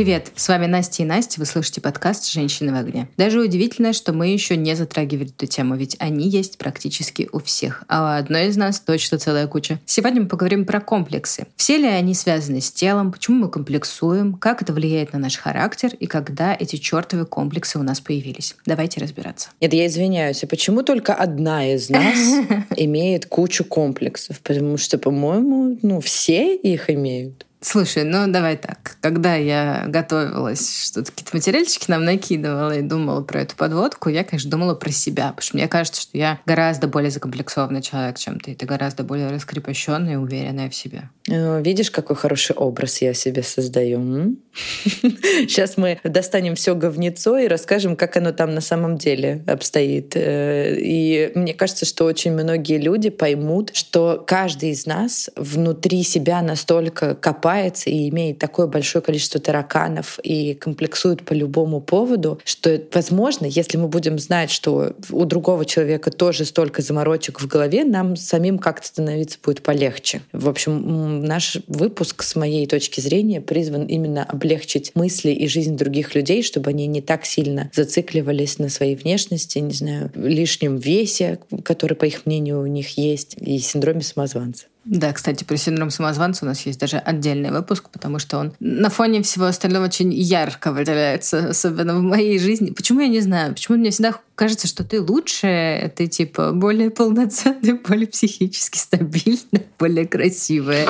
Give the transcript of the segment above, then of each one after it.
Привет, с вами Настя и Настя, вы слышите подкаст «Женщины в огне». Даже удивительно, что мы еще не затрагивали эту тему, ведь они есть практически у всех, а у одной из нас точно целая куча. Сегодня мы поговорим про комплексы. Все ли они связаны с телом, почему мы комплексуем, как это влияет на наш характер и когда эти чертовы комплексы у нас появились. Давайте разбираться. Нет, я извиняюсь, а почему только одна из нас имеет кучу комплексов? Потому что, по-моему, ну, все их имеют. Слушай, ну давай так. Когда я готовилась, что-то какие-то материальчики нам накидывала и думала про эту подводку, я, конечно, думала про себя, потому что мне кажется, что я гораздо более закомплексованный человек, чем ты. Ты гораздо более раскрепощенная и уверенная в себе. Э, видишь, какой хороший образ я себе создаю. Сейчас мы достанем все говнецо и расскажем, как оно там на самом деле обстоит. Э, и мне кажется, что очень многие люди поймут, что каждый из нас внутри себя настолько копает копается и имеет такое большое количество тараканов и комплексует по любому поводу, что, возможно, если мы будем знать, что у другого человека тоже столько заморочек в голове, нам самим как-то становиться будет полегче. В общем, наш выпуск, с моей точки зрения, призван именно облегчить мысли и жизнь других людей, чтобы они не так сильно зацикливались на своей внешности, не знаю, лишнем весе, который, по их мнению, у них есть, и синдроме самозванца. Да, кстати, про синдром самозванца у нас есть даже отдельный выпуск, потому что он на фоне всего остального очень ярко выделяется, особенно в моей жизни. Почему я не знаю? Почему мне всегда кажется, что ты лучше, ты типа более полноценная, более психически стабильная, более красивая.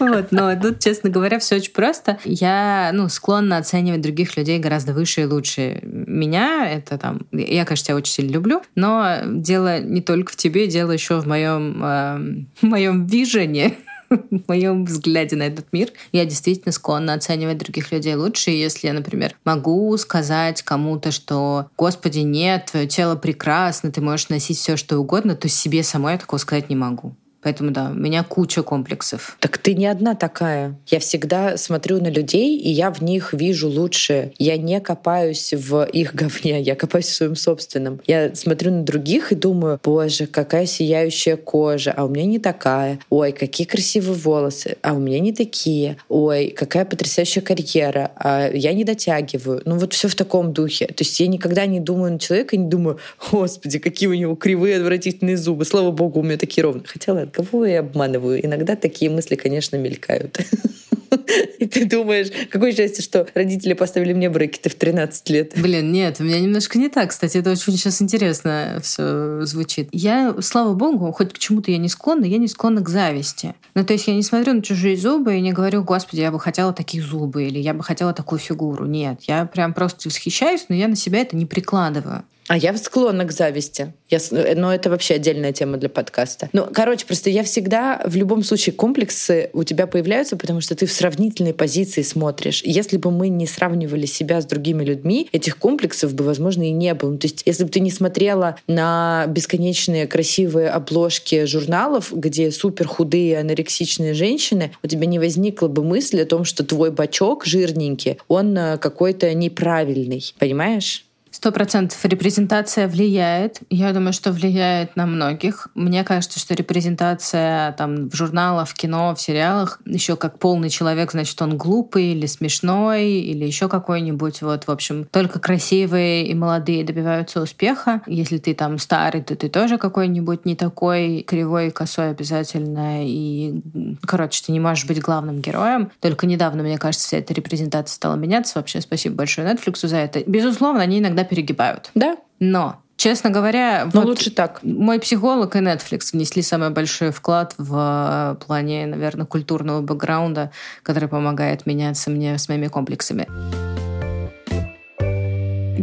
Вот, но тут, честно говоря, все очень просто. Я ну, склонна оценивать других людей гораздо выше и лучше меня. Это там, я, конечно, тебя очень сильно люблю, но дело не только в тебе, дело еще в моем, э, в моем вижении в моем взгляде на этот мир, я действительно склонна оценивать других людей лучше. И если я, например, могу сказать кому-то, что «Господи, нет, твое тело прекрасно, ты можешь носить все, что угодно», то себе самой я такого сказать не могу. Поэтому да, у меня куча комплексов. Так ты не одна такая. Я всегда смотрю на людей, и я в них вижу лучшее. Я не копаюсь в их говне, я копаюсь в своем собственном. Я смотрю на других и думаю, боже, какая сияющая кожа, а у меня не такая. Ой, какие красивые волосы, а у меня не такие. Ой, какая потрясающая карьера, а я не дотягиваю. Ну вот все в таком духе. То есть я никогда не думаю на человека не думаю, господи, какие у него кривые, отвратительные зубы. Слава богу, у меня такие ровные. Хотя ладно, кого я обманываю? Иногда такие мысли, конечно, мелькают. И ты думаешь, какое счастье, что родители поставили мне брекеты в 13 лет. Блин, нет, у меня немножко не так. Кстати, это очень сейчас интересно все звучит. Я, слава богу, хоть к чему-то я не склонна, я не склонна к зависти. Ну, то есть я не смотрю на чужие зубы и не говорю, господи, я бы хотела такие зубы или я бы хотела такую фигуру. Нет, я прям просто восхищаюсь, но я на себя это не прикладываю. А я склонна к зависти. Я, но это вообще отдельная тема для подкаста. Ну, короче, просто я всегда, в любом случае, комплексы у тебя появляются, потому что ты в сравнительной позиции смотришь. Если бы мы не сравнивали себя с другими людьми, этих комплексов бы, возможно, и не было. Ну, то есть, если бы ты не смотрела на бесконечные красивые обложки журналов, где супер худые анорексичные женщины, у тебя не возникла бы мысль о том, что твой бачок жирненький, он э, какой-то неправильный. Понимаешь? Сто процентов репрезентация влияет. Я думаю, что влияет на многих. Мне кажется, что репрезентация там в журналах, в кино, в сериалах еще как полный человек, значит, он глупый или смешной или еще какой-нибудь. Вот, в общем, только красивые и молодые добиваются успеха. Если ты там старый, то ты тоже какой-нибудь не такой кривой косой обязательно. И, короче, ты не можешь быть главным героем. Только недавно, мне кажется, вся эта репрезентация стала меняться. Вообще, спасибо большое Netflix за это. Безусловно, они иногда перегибают. Да. Но Честно говоря, Но вот лучше так. Мой психолог и Netflix внесли самый большой вклад в плане, наверное, культурного бэкграунда, который помогает меняться мне с моими комплексами.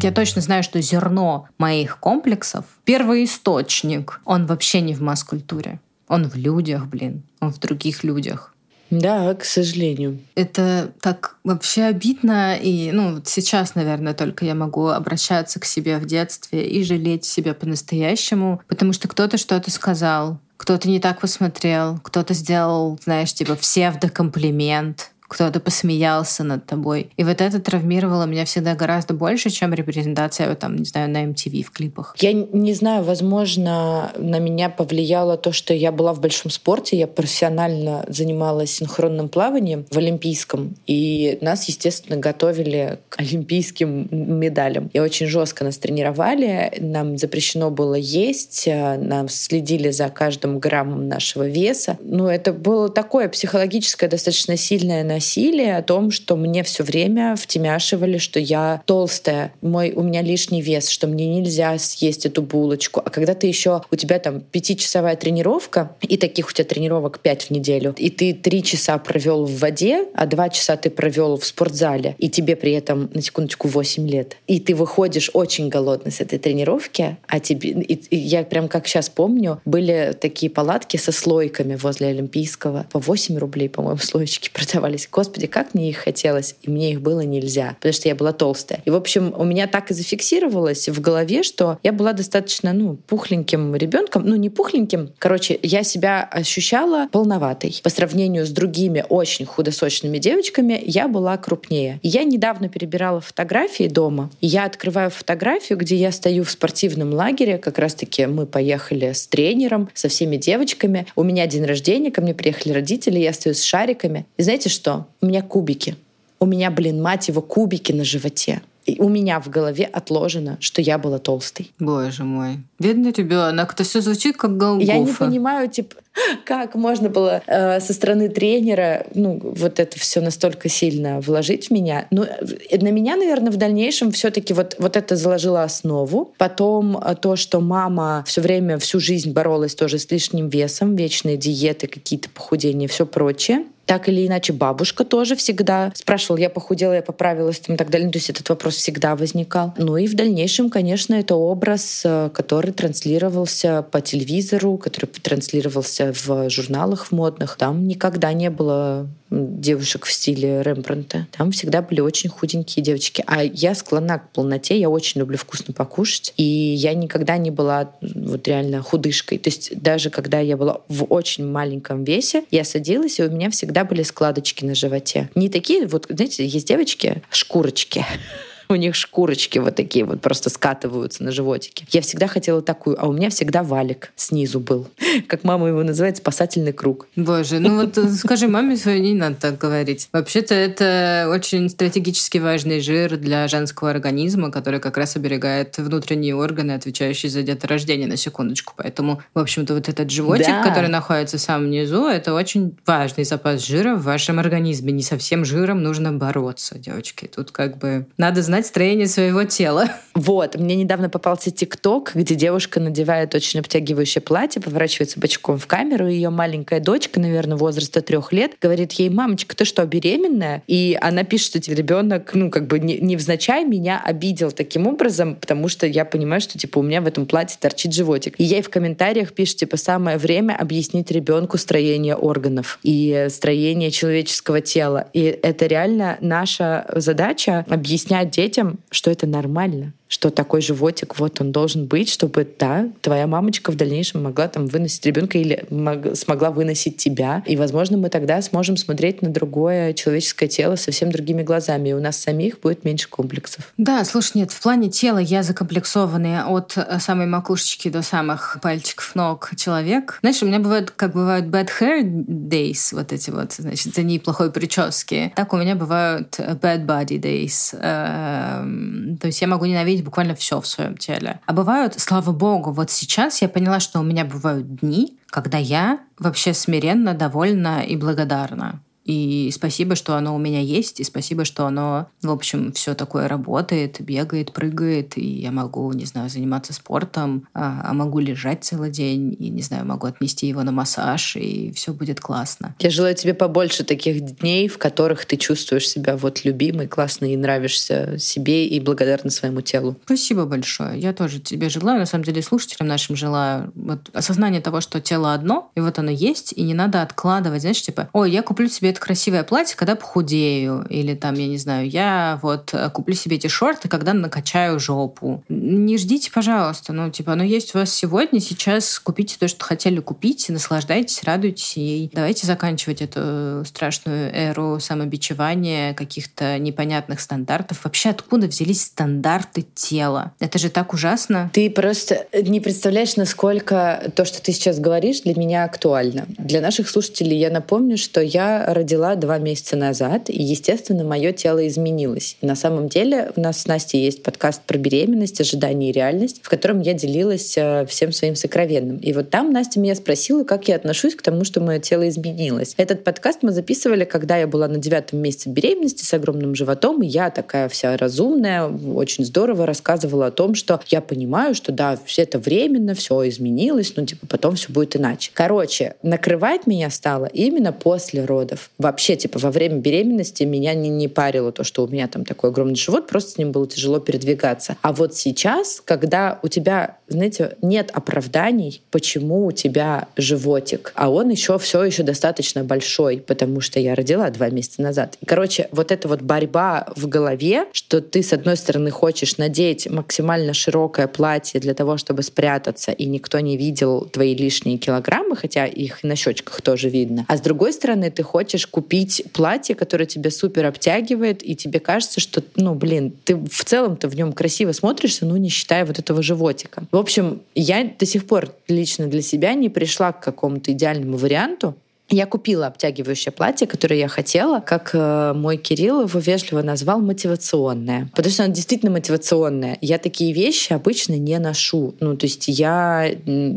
Я точно знаю, что зерно моих комплексов, первый источник, он вообще не в масс-культуре. Он в людях, блин. Он в других людях. Да, к сожалению. Это так вообще обидно. И ну, сейчас, наверное, только я могу обращаться к себе в детстве и жалеть себя по-настоящему, потому что кто-то что-то сказал, кто-то не так посмотрел, кто-то сделал, знаешь, типа псевдокомплимент, кто-то посмеялся над тобой. И вот это травмировало меня всегда гораздо больше, чем репрезентация, там, не знаю, на MTV в клипах. Я не знаю, возможно, на меня повлияло то, что я была в большом спорте, я профессионально занималась синхронным плаванием в Олимпийском, и нас, естественно, готовили к олимпийским медалям. И очень жестко нас тренировали, нам запрещено было есть, э, нам следили за каждым граммом нашего веса. Ну, это было такое психологическое достаточно сильное насилие о том, что мне все время втемяшивали, что я толстая, мой, у меня лишний вес, что мне нельзя съесть эту булочку. А когда ты еще, у тебя там пятичасовая тренировка, и таких у тебя тренировок пять в неделю, и ты три часа провел в воде, а два часа ты провел в спортзале, и тебе при этом, на секундочку, 8 лет, и ты выходишь очень голодный с этой тренировки, а тебе... И, и я прям как сейчас помню, были такие палатки со слойками возле Олимпийского. По 8 рублей, по-моему, слоечки продавались. Господи, как мне их хотелось, и мне их было нельзя, потому что я была толстая. И, в общем, у меня так и зафиксировалось в голове, что я была достаточно, ну, пухленьким ребенком, ну, не пухленьким. Короче, я себя ощущала полноватой. По сравнению с другими очень худосочными девочками, я была крупнее. Я недавно перебирала фотографии дома, и я открываю фотографию, где я стою в спортивном лагере, как раз-таки мы поехали с тренером, со всеми девочками. У меня день рождения, ко мне приехали родители, я стою с шариками. И знаете что? У меня кубики. У меня, блин, мать его, кубики на животе. И у меня в голове отложено, что я была толстой. Боже мой. Бедный ребенок. Это все звучит как Голгофа. Я не понимаю, типа, как можно было э, со стороны тренера, ну, вот это все настолько сильно вложить в меня. Ну, э, на меня, наверное, в дальнейшем все-таки вот, вот это заложило основу. Потом э, то, что мама все время, всю жизнь боролась тоже с лишним весом, вечные диеты, какие-то похудения, все прочее так или иначе бабушка тоже всегда спрашивала, я похудела, я поправилась и так далее. То есть этот вопрос всегда возникал. Ну и в дальнейшем, конечно, это образ, э, который транслировался по телевизору, который транслировался в журналах модных. Там никогда не было девушек в стиле Рембранта. Там всегда были очень худенькие девочки. А я склонна к полноте, я очень люблю вкусно покушать. И я никогда не была вот реально худышкой. То есть даже когда я была в очень маленьком весе, я садилась, и у меня всегда были складочки на животе. Не такие вот, знаете, есть девочки, шкурочки у них шкурочки вот такие вот просто скатываются на животике. Я всегда хотела такую, а у меня всегда валик снизу был. Как мама его называет, спасательный круг. Боже, ну вот э, скажи маме своей, не надо так говорить. Вообще-то это очень стратегически важный жир для женского организма, который как раз оберегает внутренние органы, отвечающие за деторождение, на секундочку. Поэтому, в общем-то, вот этот животик, да. который находится в самом низу, это очень важный запас жира в вашем организме. Не совсем жиром нужно бороться, девочки. Тут как бы надо знать знать строение своего тела. Вот. Мне недавно попался ТикТок, где девушка надевает очень обтягивающее платье, поворачивается бочком в камеру, и ее маленькая дочка, наверное, возраста трех лет, говорит ей, мамочка, ты что, беременная? И она пишет, что типа, ребенок, ну, как бы не, невзначай меня обидел таким образом, потому что я понимаю, что, типа, у меня в этом платье торчит животик. И ей в комментариях пишет, типа, самое время объяснить ребенку строение органов и строение человеческого тела. И это реально наша задача объяснять детям, что это нормально, что такой животик, вот он должен быть, чтобы, да, твоя мамочка в дальнейшем могла там выносить ребенка или мог, смогла выносить тебя. И, возможно, мы тогда сможем смотреть на другое человеческое тело совсем другими глазами, и у нас самих будет меньше комплексов. Да, слушай, нет, в плане тела я закомплексованный от э, самой макушечки до самых пальчиков ног человек. Знаешь, у меня бывает, как бывают bad hair days, вот эти вот, значит, за неплохой прически. Так у меня бывают bad body days. Эм, то есть я могу ненавидеть буквально все в своем теле. А бывают, слава богу, вот сейчас я поняла, что у меня бывают дни, когда я вообще смиренно, довольна и благодарна. И спасибо, что оно у меня есть, и спасибо, что оно, в общем, все такое работает, бегает, прыгает, и я могу, не знаю, заниматься спортом, а, а могу лежать целый день, и, не знаю, могу отнести его на массаж, и все будет классно. Я желаю тебе побольше таких дней, в которых ты чувствуешь себя вот любимой, классной, и нравишься себе и благодарна своему телу. Спасибо большое. Я тоже тебе желаю, на самом деле, слушателям нашим желаю вот осознание того, что тело одно, и вот оно есть, и не надо откладывать, знаешь, типа, ой, я куплю себе это красивое платье, когда похудею. Или там, я не знаю, я вот э, куплю себе эти шорты, когда накачаю жопу. Не ждите, пожалуйста. Ну, типа, оно есть у вас сегодня, сейчас купите то, что хотели купить, наслаждайтесь, радуйтесь. И давайте заканчивать эту страшную эру самобичевания, каких-то непонятных стандартов. Вообще, откуда взялись стандарты тела? Это же так ужасно. Ты просто не представляешь, насколько то, что ты сейчас говоришь, для меня актуально. Для наших слушателей я напомню, что я родила два месяца назад, и, естественно, мое тело изменилось. И на самом деле у нас с Настей есть подкаст про беременность, ожидания и реальность, в котором я делилась э, всем своим сокровенным. И вот там Настя меня спросила, как я отношусь к тому, что мое тело изменилось. Этот подкаст мы записывали, когда я была на девятом месяце беременности с огромным животом, и я такая вся разумная, очень здорово рассказывала о том, что я понимаю, что да, все это временно, все изменилось, но типа потом все будет иначе. Короче, накрывать меня стало именно после родов. Вообще, типа, во время беременности меня не, не парило то, что у меня там такой огромный живот, просто с ним было тяжело передвигаться. А вот сейчас, когда у тебя, знаете, нет оправданий, почему у тебя животик, а он еще все еще достаточно большой, потому что я родила два месяца назад. Короче, вот эта вот борьба в голове, что ты, с одной стороны, хочешь надеть максимально широкое платье для того, чтобы спрятаться, и никто не видел твои лишние килограммы, хотя их на щечках тоже видно. А с другой стороны, ты хочешь купить платье, которое тебе супер обтягивает, и тебе кажется, что, ну, блин, ты в целом-то в нем красиво смотришься, ну, не считая вот этого животика. В общем, я до сих пор лично для себя не пришла к какому-то идеальному варианту, я купила обтягивающее платье, которое я хотела, как э, мой Кирилл его вежливо назвал мотивационное. Потому что оно действительно мотивационное. Я такие вещи обычно не ношу. Ну, то есть я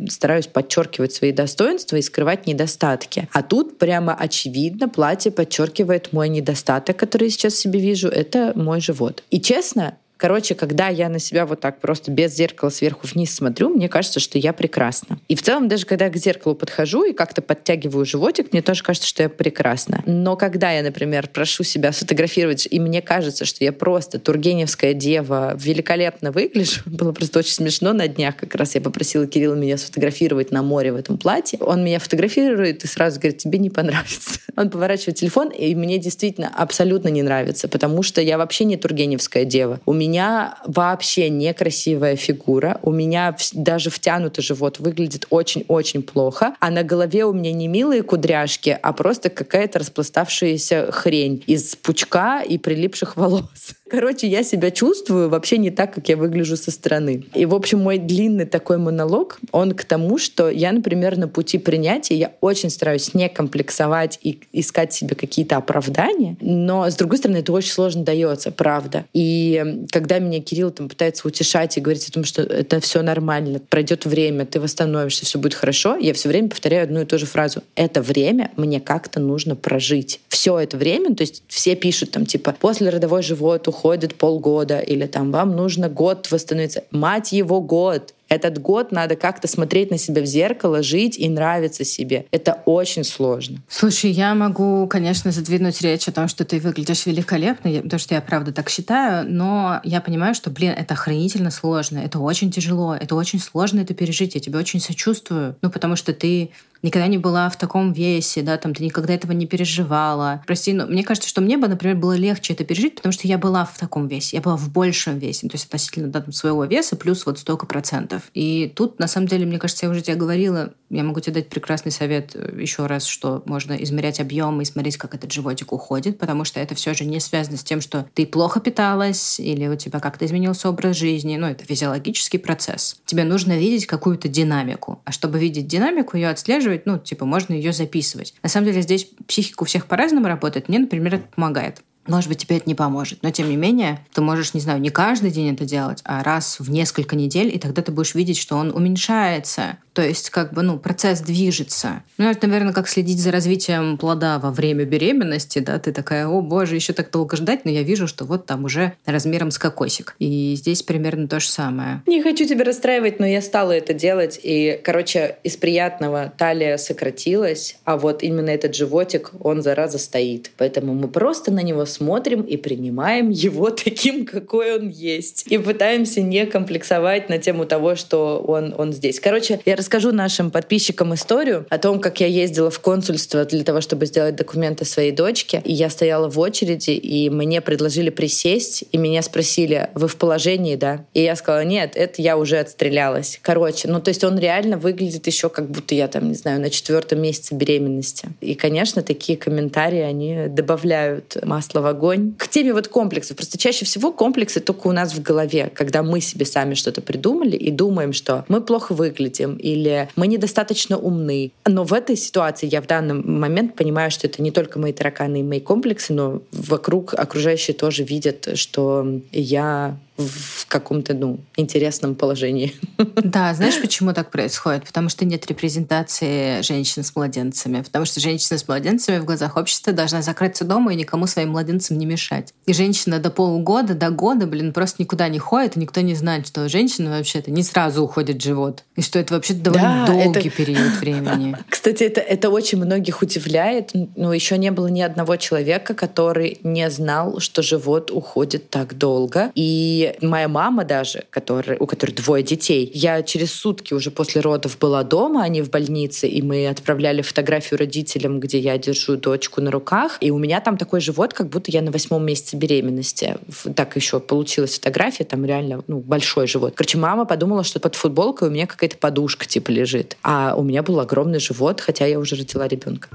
стараюсь подчеркивать свои достоинства и скрывать недостатки. А тут прямо очевидно платье подчеркивает мой недостаток, который я сейчас себе вижу. Это мой живот. И честно, Короче, когда я на себя вот так просто без зеркала сверху вниз смотрю, мне кажется, что я прекрасна. И в целом, даже когда я к зеркалу подхожу и как-то подтягиваю животик, мне тоже кажется, что я прекрасна. Но когда я, например, прошу себя сфотографировать, и мне кажется, что я просто тургеневская дева, великолепно выгляжу, было просто очень смешно на днях, как раз я попросила Кирилла меня сфотографировать на море в этом платье. Он меня фотографирует и сразу говорит, тебе не понравится. Он поворачивает телефон, и мне действительно абсолютно не нравится, потому что я вообще не тургеневская дева. У меня меня вообще некрасивая фигура, у меня даже втянутый живот выглядит очень-очень плохо, а на голове у меня не милые кудряшки, а просто какая-то распластавшаяся хрень из пучка и прилипших волос. Короче, я себя чувствую вообще не так, как я выгляжу со стороны. И, в общем, мой длинный такой монолог, он к тому, что я, например, на пути принятия, я очень стараюсь не комплексовать и искать себе какие-то оправдания, но, с другой стороны, это очень сложно дается, правда. И когда меня Кирилл там пытается утешать и говорить о том, что это все нормально, пройдет время, ты восстановишься, все будет хорошо, я все время повторяю одну и ту же фразу. Это время мне как-то нужно прожить. Все это время, то есть все пишут там типа после родовой живот, уходит полгода, или там вам нужно год восстановиться. Мать его год! Этот год надо как-то смотреть на себя в зеркало, жить и нравиться себе. Это очень сложно. Слушай, я могу, конечно, задвинуть речь о том, что ты выглядишь великолепно, потому что я правда так считаю, но я понимаю, что, блин, это охренительно сложно, это очень тяжело, это очень сложно это пережить, я тебе очень сочувствую, ну, потому что ты никогда не была в таком весе, да, там ты никогда этого не переживала. Прости, но мне кажется, что мне бы, например, было легче это пережить, потому что я была в таком весе, я была в большем весе, то есть относительно да, там, своего веса плюс вот столько процентов. И тут, на самом деле, мне кажется, я уже тебе говорила, я могу тебе дать прекрасный совет э, еще раз, что можно измерять объем и смотреть, как этот животик уходит, потому что это все же не связано с тем, что ты плохо питалась или у тебя как-то изменился образ жизни. Ну, это физиологический процесс. Тебе нужно видеть какую-то динамику. А чтобы видеть динамику, ее отслеживать, записывать, ну, типа, можно ее записывать. На самом деле здесь психика у всех по-разному работает. Мне, например, это помогает. Может быть, тебе это не поможет. Но, тем не менее, ты можешь, не знаю, не каждый день это делать, а раз в несколько недель, и тогда ты будешь видеть, что он уменьшается. То есть, как бы, ну, процесс движется. Ну, это, наверное, как следить за развитием плода во время беременности, да, ты такая, о, боже, еще так долго ждать, но я вижу, что вот там уже размером с кокосик. И здесь примерно то же самое. Не хочу тебя расстраивать, но я стала это делать, и, короче, из приятного талия сократилась, а вот именно этот животик, он, зараза, стоит. Поэтому мы просто на него смотрим и принимаем его таким, какой он есть. И пытаемся не комплексовать на тему того, что он, он здесь. Короче, я расскажу нашим подписчикам историю о том, как я ездила в консульство для того, чтобы сделать документы своей дочке. И я стояла в очереди, и мне предложили присесть, и меня спросили, вы в положении, да? И я сказала, нет, это я уже отстрелялась. Короче, ну то есть он реально выглядит еще как будто я там, не знаю, на четвертом месяце беременности. И, конечно, такие комментарии, они добавляют масла в огонь. К теме вот комплексов. Просто чаще всего комплексы только у нас в голове, когда мы себе сами что-то придумали и думаем, что мы плохо выглядим или мы недостаточно умны. Но в этой ситуации я в данный момент понимаю, что это не только мои тараканы и мои комплексы, но вокруг окружающие тоже видят, что я в каком-то ну, интересном положении. Да, знаешь, почему так происходит? Потому что нет репрезентации женщин с младенцами. Потому что женщина с младенцами в глазах общества должна закрыться дома и никому своим младенцам не мешать. И женщина до полугода, до года, блин, просто никуда не ходит, и никто не знает, что женщина вообще-то не сразу уходит в живот. И что это вообще довольно да, долгий это... период времени. Кстати, это, это очень многих удивляет. Но еще не было ни одного человека, который не знал, что живот уходит так долго. И моя мама даже, который, у которой двое детей, я через сутки уже после родов была дома, они в больнице, и мы отправляли фотографию родителям, где я держу дочку на руках, и у меня там такой живот, как будто я на восьмом месяце беременности. Так еще получилась фотография, там реально ну, большой живот. Короче, мама подумала, что под футболкой у меня какая-то подушка типа лежит. А у меня был огромный живот, хотя я уже родила ребенка.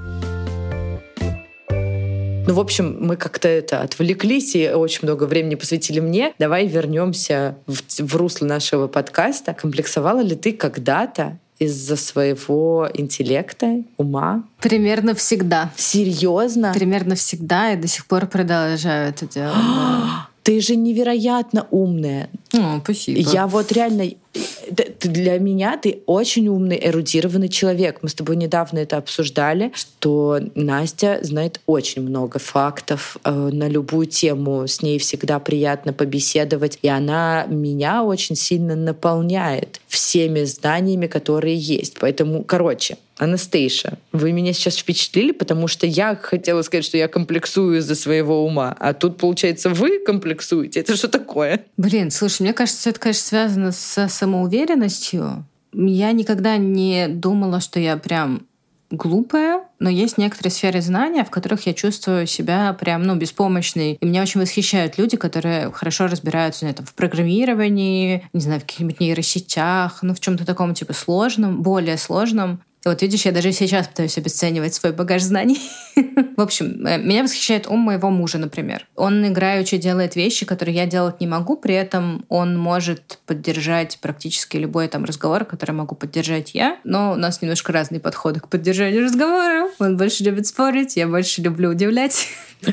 Ну, в общем, мы как-то это отвлеклись и очень много времени посвятили мне. Давай вернемся в, в русло нашего подкаста. Комплексовала ли ты когда-то из-за своего интеллекта, ума? Примерно всегда. Серьезно? Примерно всегда и до сих пор продолжаю это делать. Ты же невероятно умная. О, спасибо. Я вот реально для меня ты очень умный, эрудированный человек. Мы с тобой недавно это обсуждали, что Настя знает очень много фактов э, на любую тему. С ней всегда приятно побеседовать. И она меня очень сильно наполняет всеми знаниями, которые есть. Поэтому, короче, Анастейша, вы меня сейчас впечатлили, потому что я хотела сказать, что я комплексую из-за своего ума, а тут, получается, вы комплексуете. Это что такое? Блин, слушай, мне кажется, это, конечно, связано с самоуверенностью. Я никогда не думала, что я прям глупая, но есть некоторые сферы знания, в которых я чувствую себя прям, ну, беспомощной. И меня очень восхищают люди, которые хорошо разбираются не, там, в программировании, не знаю, в каких-нибудь нейросетях, ну, в чем-то таком, типа, сложном, более сложном. Вот видишь, я даже сейчас пытаюсь обесценивать свой багаж знаний. В общем, э, меня восхищает ум моего мужа, например. Он играючи делает вещи, которые я делать не могу, при этом он может поддержать практически любой там разговор, который могу поддержать я. Но у нас немножко разные подходы к поддержанию разговора. Он больше любит спорить, я больше люблю удивлять.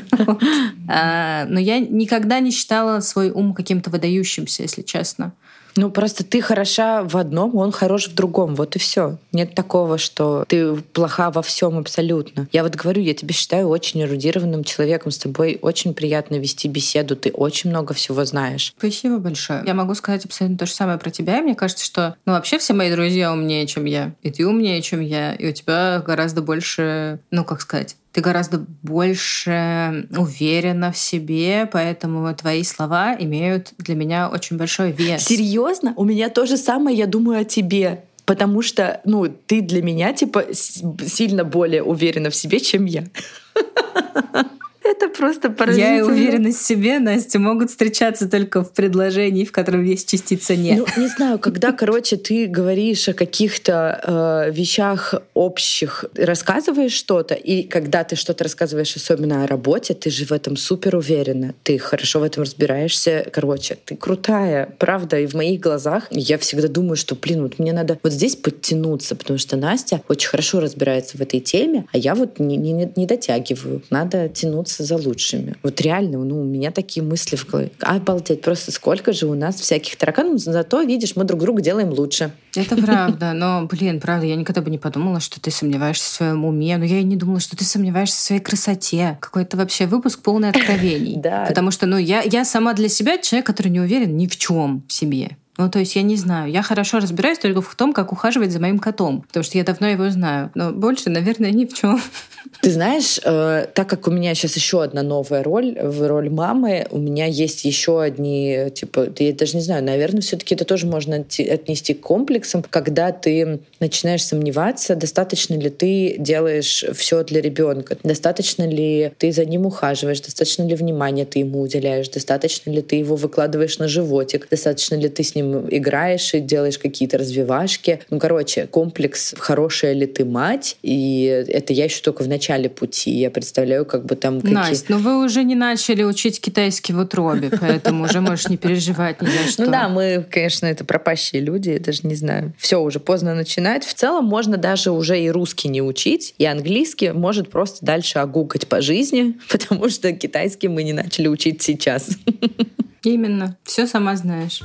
А, но я никогда не считала свой ум каким-то выдающимся, если честно. Ну, просто ты хороша в одном, он хорош в другом. Вот и все. Нет такого, что ты плоха во всем абсолютно. Я вот говорю, я тебя считаю очень эрудированным человеком. С тобой очень приятно вести беседу. Ты очень много всего знаешь. Спасибо большое. Я могу сказать абсолютно то же самое про тебя. И мне кажется, что ну, вообще все мои друзья умнее, чем я. И ты умнее, чем я. И у тебя гораздо больше, ну, как сказать, ты гораздо больше уверена в себе, поэтому твои слова имеют для меня очень большой вес. Серьезно? У меня то же самое, я думаю о тебе. Потому что, ну, ты для меня, типа, сильно более уверена в себе, чем я. Это просто поразительно. Я и уверенность в себе, Настя, могут встречаться только в предложении, в котором есть частица «не». Ну, не знаю, когда, короче, ты говоришь о каких-то э, вещах общих, рассказываешь что-то, и когда ты что-то рассказываешь, особенно о работе, ты же в этом супер уверена, ты хорошо в этом разбираешься. Короче, ты крутая, правда, и в моих глазах я всегда думаю, что, блин, вот мне надо вот здесь подтянуться, потому что Настя очень хорошо разбирается в этой теме, а я вот не, не, не дотягиваю. Надо тянуться гнаться за лучшими. Вот реально, ну, у меня такие мысли в голове. Обалдеть, просто сколько же у нас всяких тараканов, зато, видишь, мы друг друга делаем лучше. Это правда, но, блин, правда, я никогда бы не подумала, что ты сомневаешься в своем уме, но я и не думала, что ты сомневаешься в своей красоте. Какой-то вообще выпуск полный откровений. Да. Потому что, ну, я, я сама для себя человек, который не уверен ни в чем в себе. Ну, то есть я не знаю. Я хорошо разбираюсь только в том, как ухаживать за моим котом, потому что я давно его знаю. Но больше, наверное, ни в чем. Ты знаешь, э, так как у меня сейчас еще одна новая роль, в роль мамы, у меня есть еще одни, типа, я даже не знаю, наверное, все-таки это тоже можно отнести к комплексам, когда ты начинаешь сомневаться, достаточно ли ты делаешь все для ребенка, достаточно ли ты за ним ухаживаешь, достаточно ли внимания ты ему уделяешь, достаточно ли ты его выкладываешь на животик, достаточно ли ты с ним играешь и делаешь какие-то развивашки. Ну, короче, комплекс «хорошая ли ты мать?» И это я еще только в начале пути. Я представляю, как бы там какие... Настя, ну вы уже не начали учить китайский в утробе, поэтому уже можешь не переживать ни за что. Ну да, мы, конечно, это пропащие люди, я даже не знаю. Все, уже поздно начинать. В целом можно даже уже и русский не учить, и английский может просто дальше огукать по жизни, потому что китайский мы не начали учить сейчас. Именно. Все сама знаешь.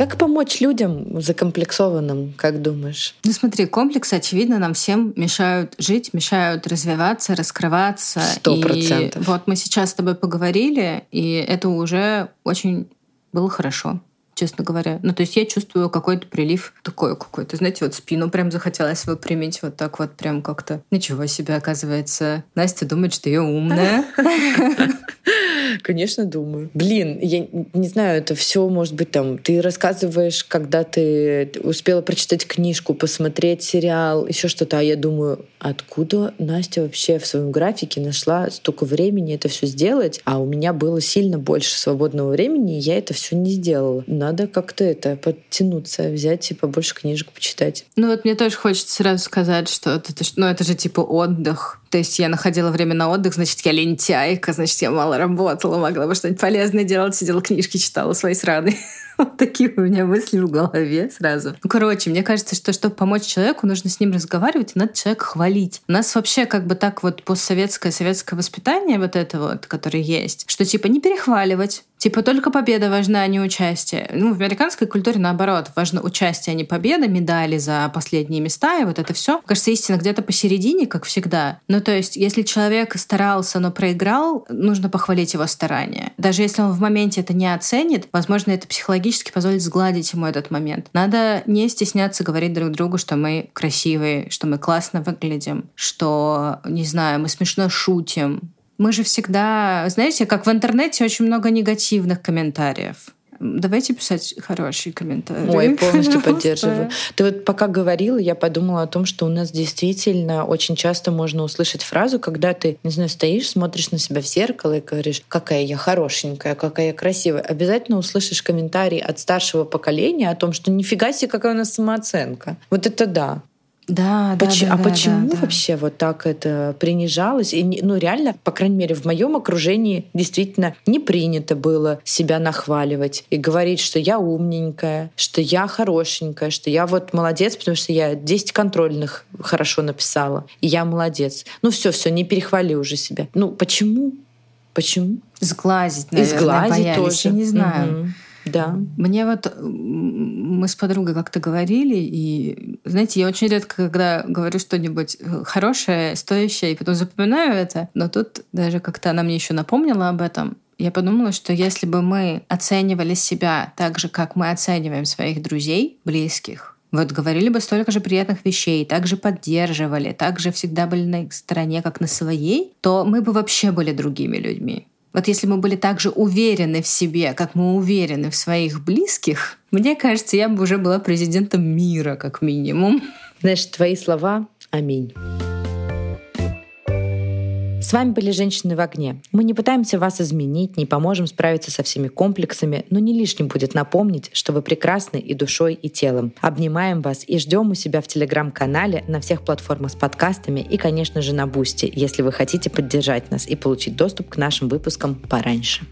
Как помочь людям закомплексованным, как думаешь? Ну смотри, комплексы, очевидно, нам всем мешают жить, мешают развиваться, раскрываться. Сто процентов. Вот мы сейчас с тобой поговорили, и это уже очень было хорошо честно говоря. Ну, то есть я чувствую какой-то прилив такой какой-то, знаете, вот спину прям захотелось выпрямить вот так вот прям как-то. Ничего себе, оказывается. Настя думает, что я умная. Конечно, думаю. Блин, я не знаю, это все может быть там. Ты рассказываешь, когда ты успела прочитать книжку, посмотреть сериал, еще что-то, а я думаю, откуда Настя вообще в своем графике нашла столько времени это все сделать, а у меня было сильно больше свободного времени, и я это все не сделала. Надо как-то это подтянуться, взять и побольше книжек почитать. Ну вот мне тоже хочется сразу сказать, что это, ну, это же типа отдых. То есть я находила время на отдых, значит, я лентяйка, значит, я мало работала, могла бы что-нибудь полезное делать, сидела книжки читала свои сраные. Вот такие у меня мысли в голове сразу. Ну, короче, мне кажется, что чтобы помочь человеку, нужно с ним разговаривать, и надо человека хвалить. У нас вообще как бы так вот постсоветское, советское воспитание вот это вот, которое есть, что типа не перехваливать, Типа только победа важна, а не участие. Ну, в американской культуре наоборот, важно участие, а не победа, медали за последние места и вот это все. Кажется, истина где-то посередине, как всегда. Ну, то есть, если человек старался, но проиграл, нужно похвалить его старания. Даже если он в моменте это не оценит, возможно, это психологически позволит сгладить ему этот момент. Надо не стесняться говорить друг другу, что мы красивые, что мы классно выглядим, что, не знаю, мы смешно шутим, мы же всегда, знаете, как в интернете очень много негативных комментариев. Давайте писать хорошие комментарии. Ой, полностью поддерживаю. Ты вот пока говорила, я подумала о том, что у нас действительно очень часто можно услышать фразу, когда ты, не знаю, стоишь, смотришь на себя в зеркало и говоришь, какая я хорошенькая, какая я красивая. Обязательно услышишь комментарий от старшего поколения о том, что нифига себе, какая у нас самооценка. Вот это да. Да, Поч- да, а да, почему да, да. вообще вот так это принижалось? И, ну, реально, по крайней мере, в моем окружении действительно не принято было себя нахваливать и говорить, что я умненькая, что я хорошенькая, что я вот молодец, потому что я 10 контрольных хорошо написала, и я молодец. Ну все, все, не перехвали уже себя. Ну почему? Почему? Сглазить, наверное, Сглазить боялись. тоже. Я не знаю. Мгм. Да. Мне вот мы с подругой как-то говорили, и, знаете, я очень редко, когда говорю что-нибудь хорошее, стоящее, и потом запоминаю это, но тут даже как-то она мне еще напомнила об этом. Я подумала, что если бы мы оценивали себя так же, как мы оцениваем своих друзей, близких, вот говорили бы столько же приятных вещей, также поддерживали, также всегда были на их стороне, как на своей, то мы бы вообще были другими людьми. Вот если мы были так же уверены в себе, как мы уверены в своих близких, мне кажется, я бы уже была президентом мира, как минимум. Знаешь, твои слова — аминь. С вами были «Женщины в огне». Мы не пытаемся вас изменить, не поможем справиться со всеми комплексами, но не лишним будет напомнить, что вы прекрасны и душой, и телом. Обнимаем вас и ждем у себя в Телеграм-канале, на всех платформах с подкастами и, конечно же, на Boosty, если вы хотите поддержать нас и получить доступ к нашим выпускам пораньше.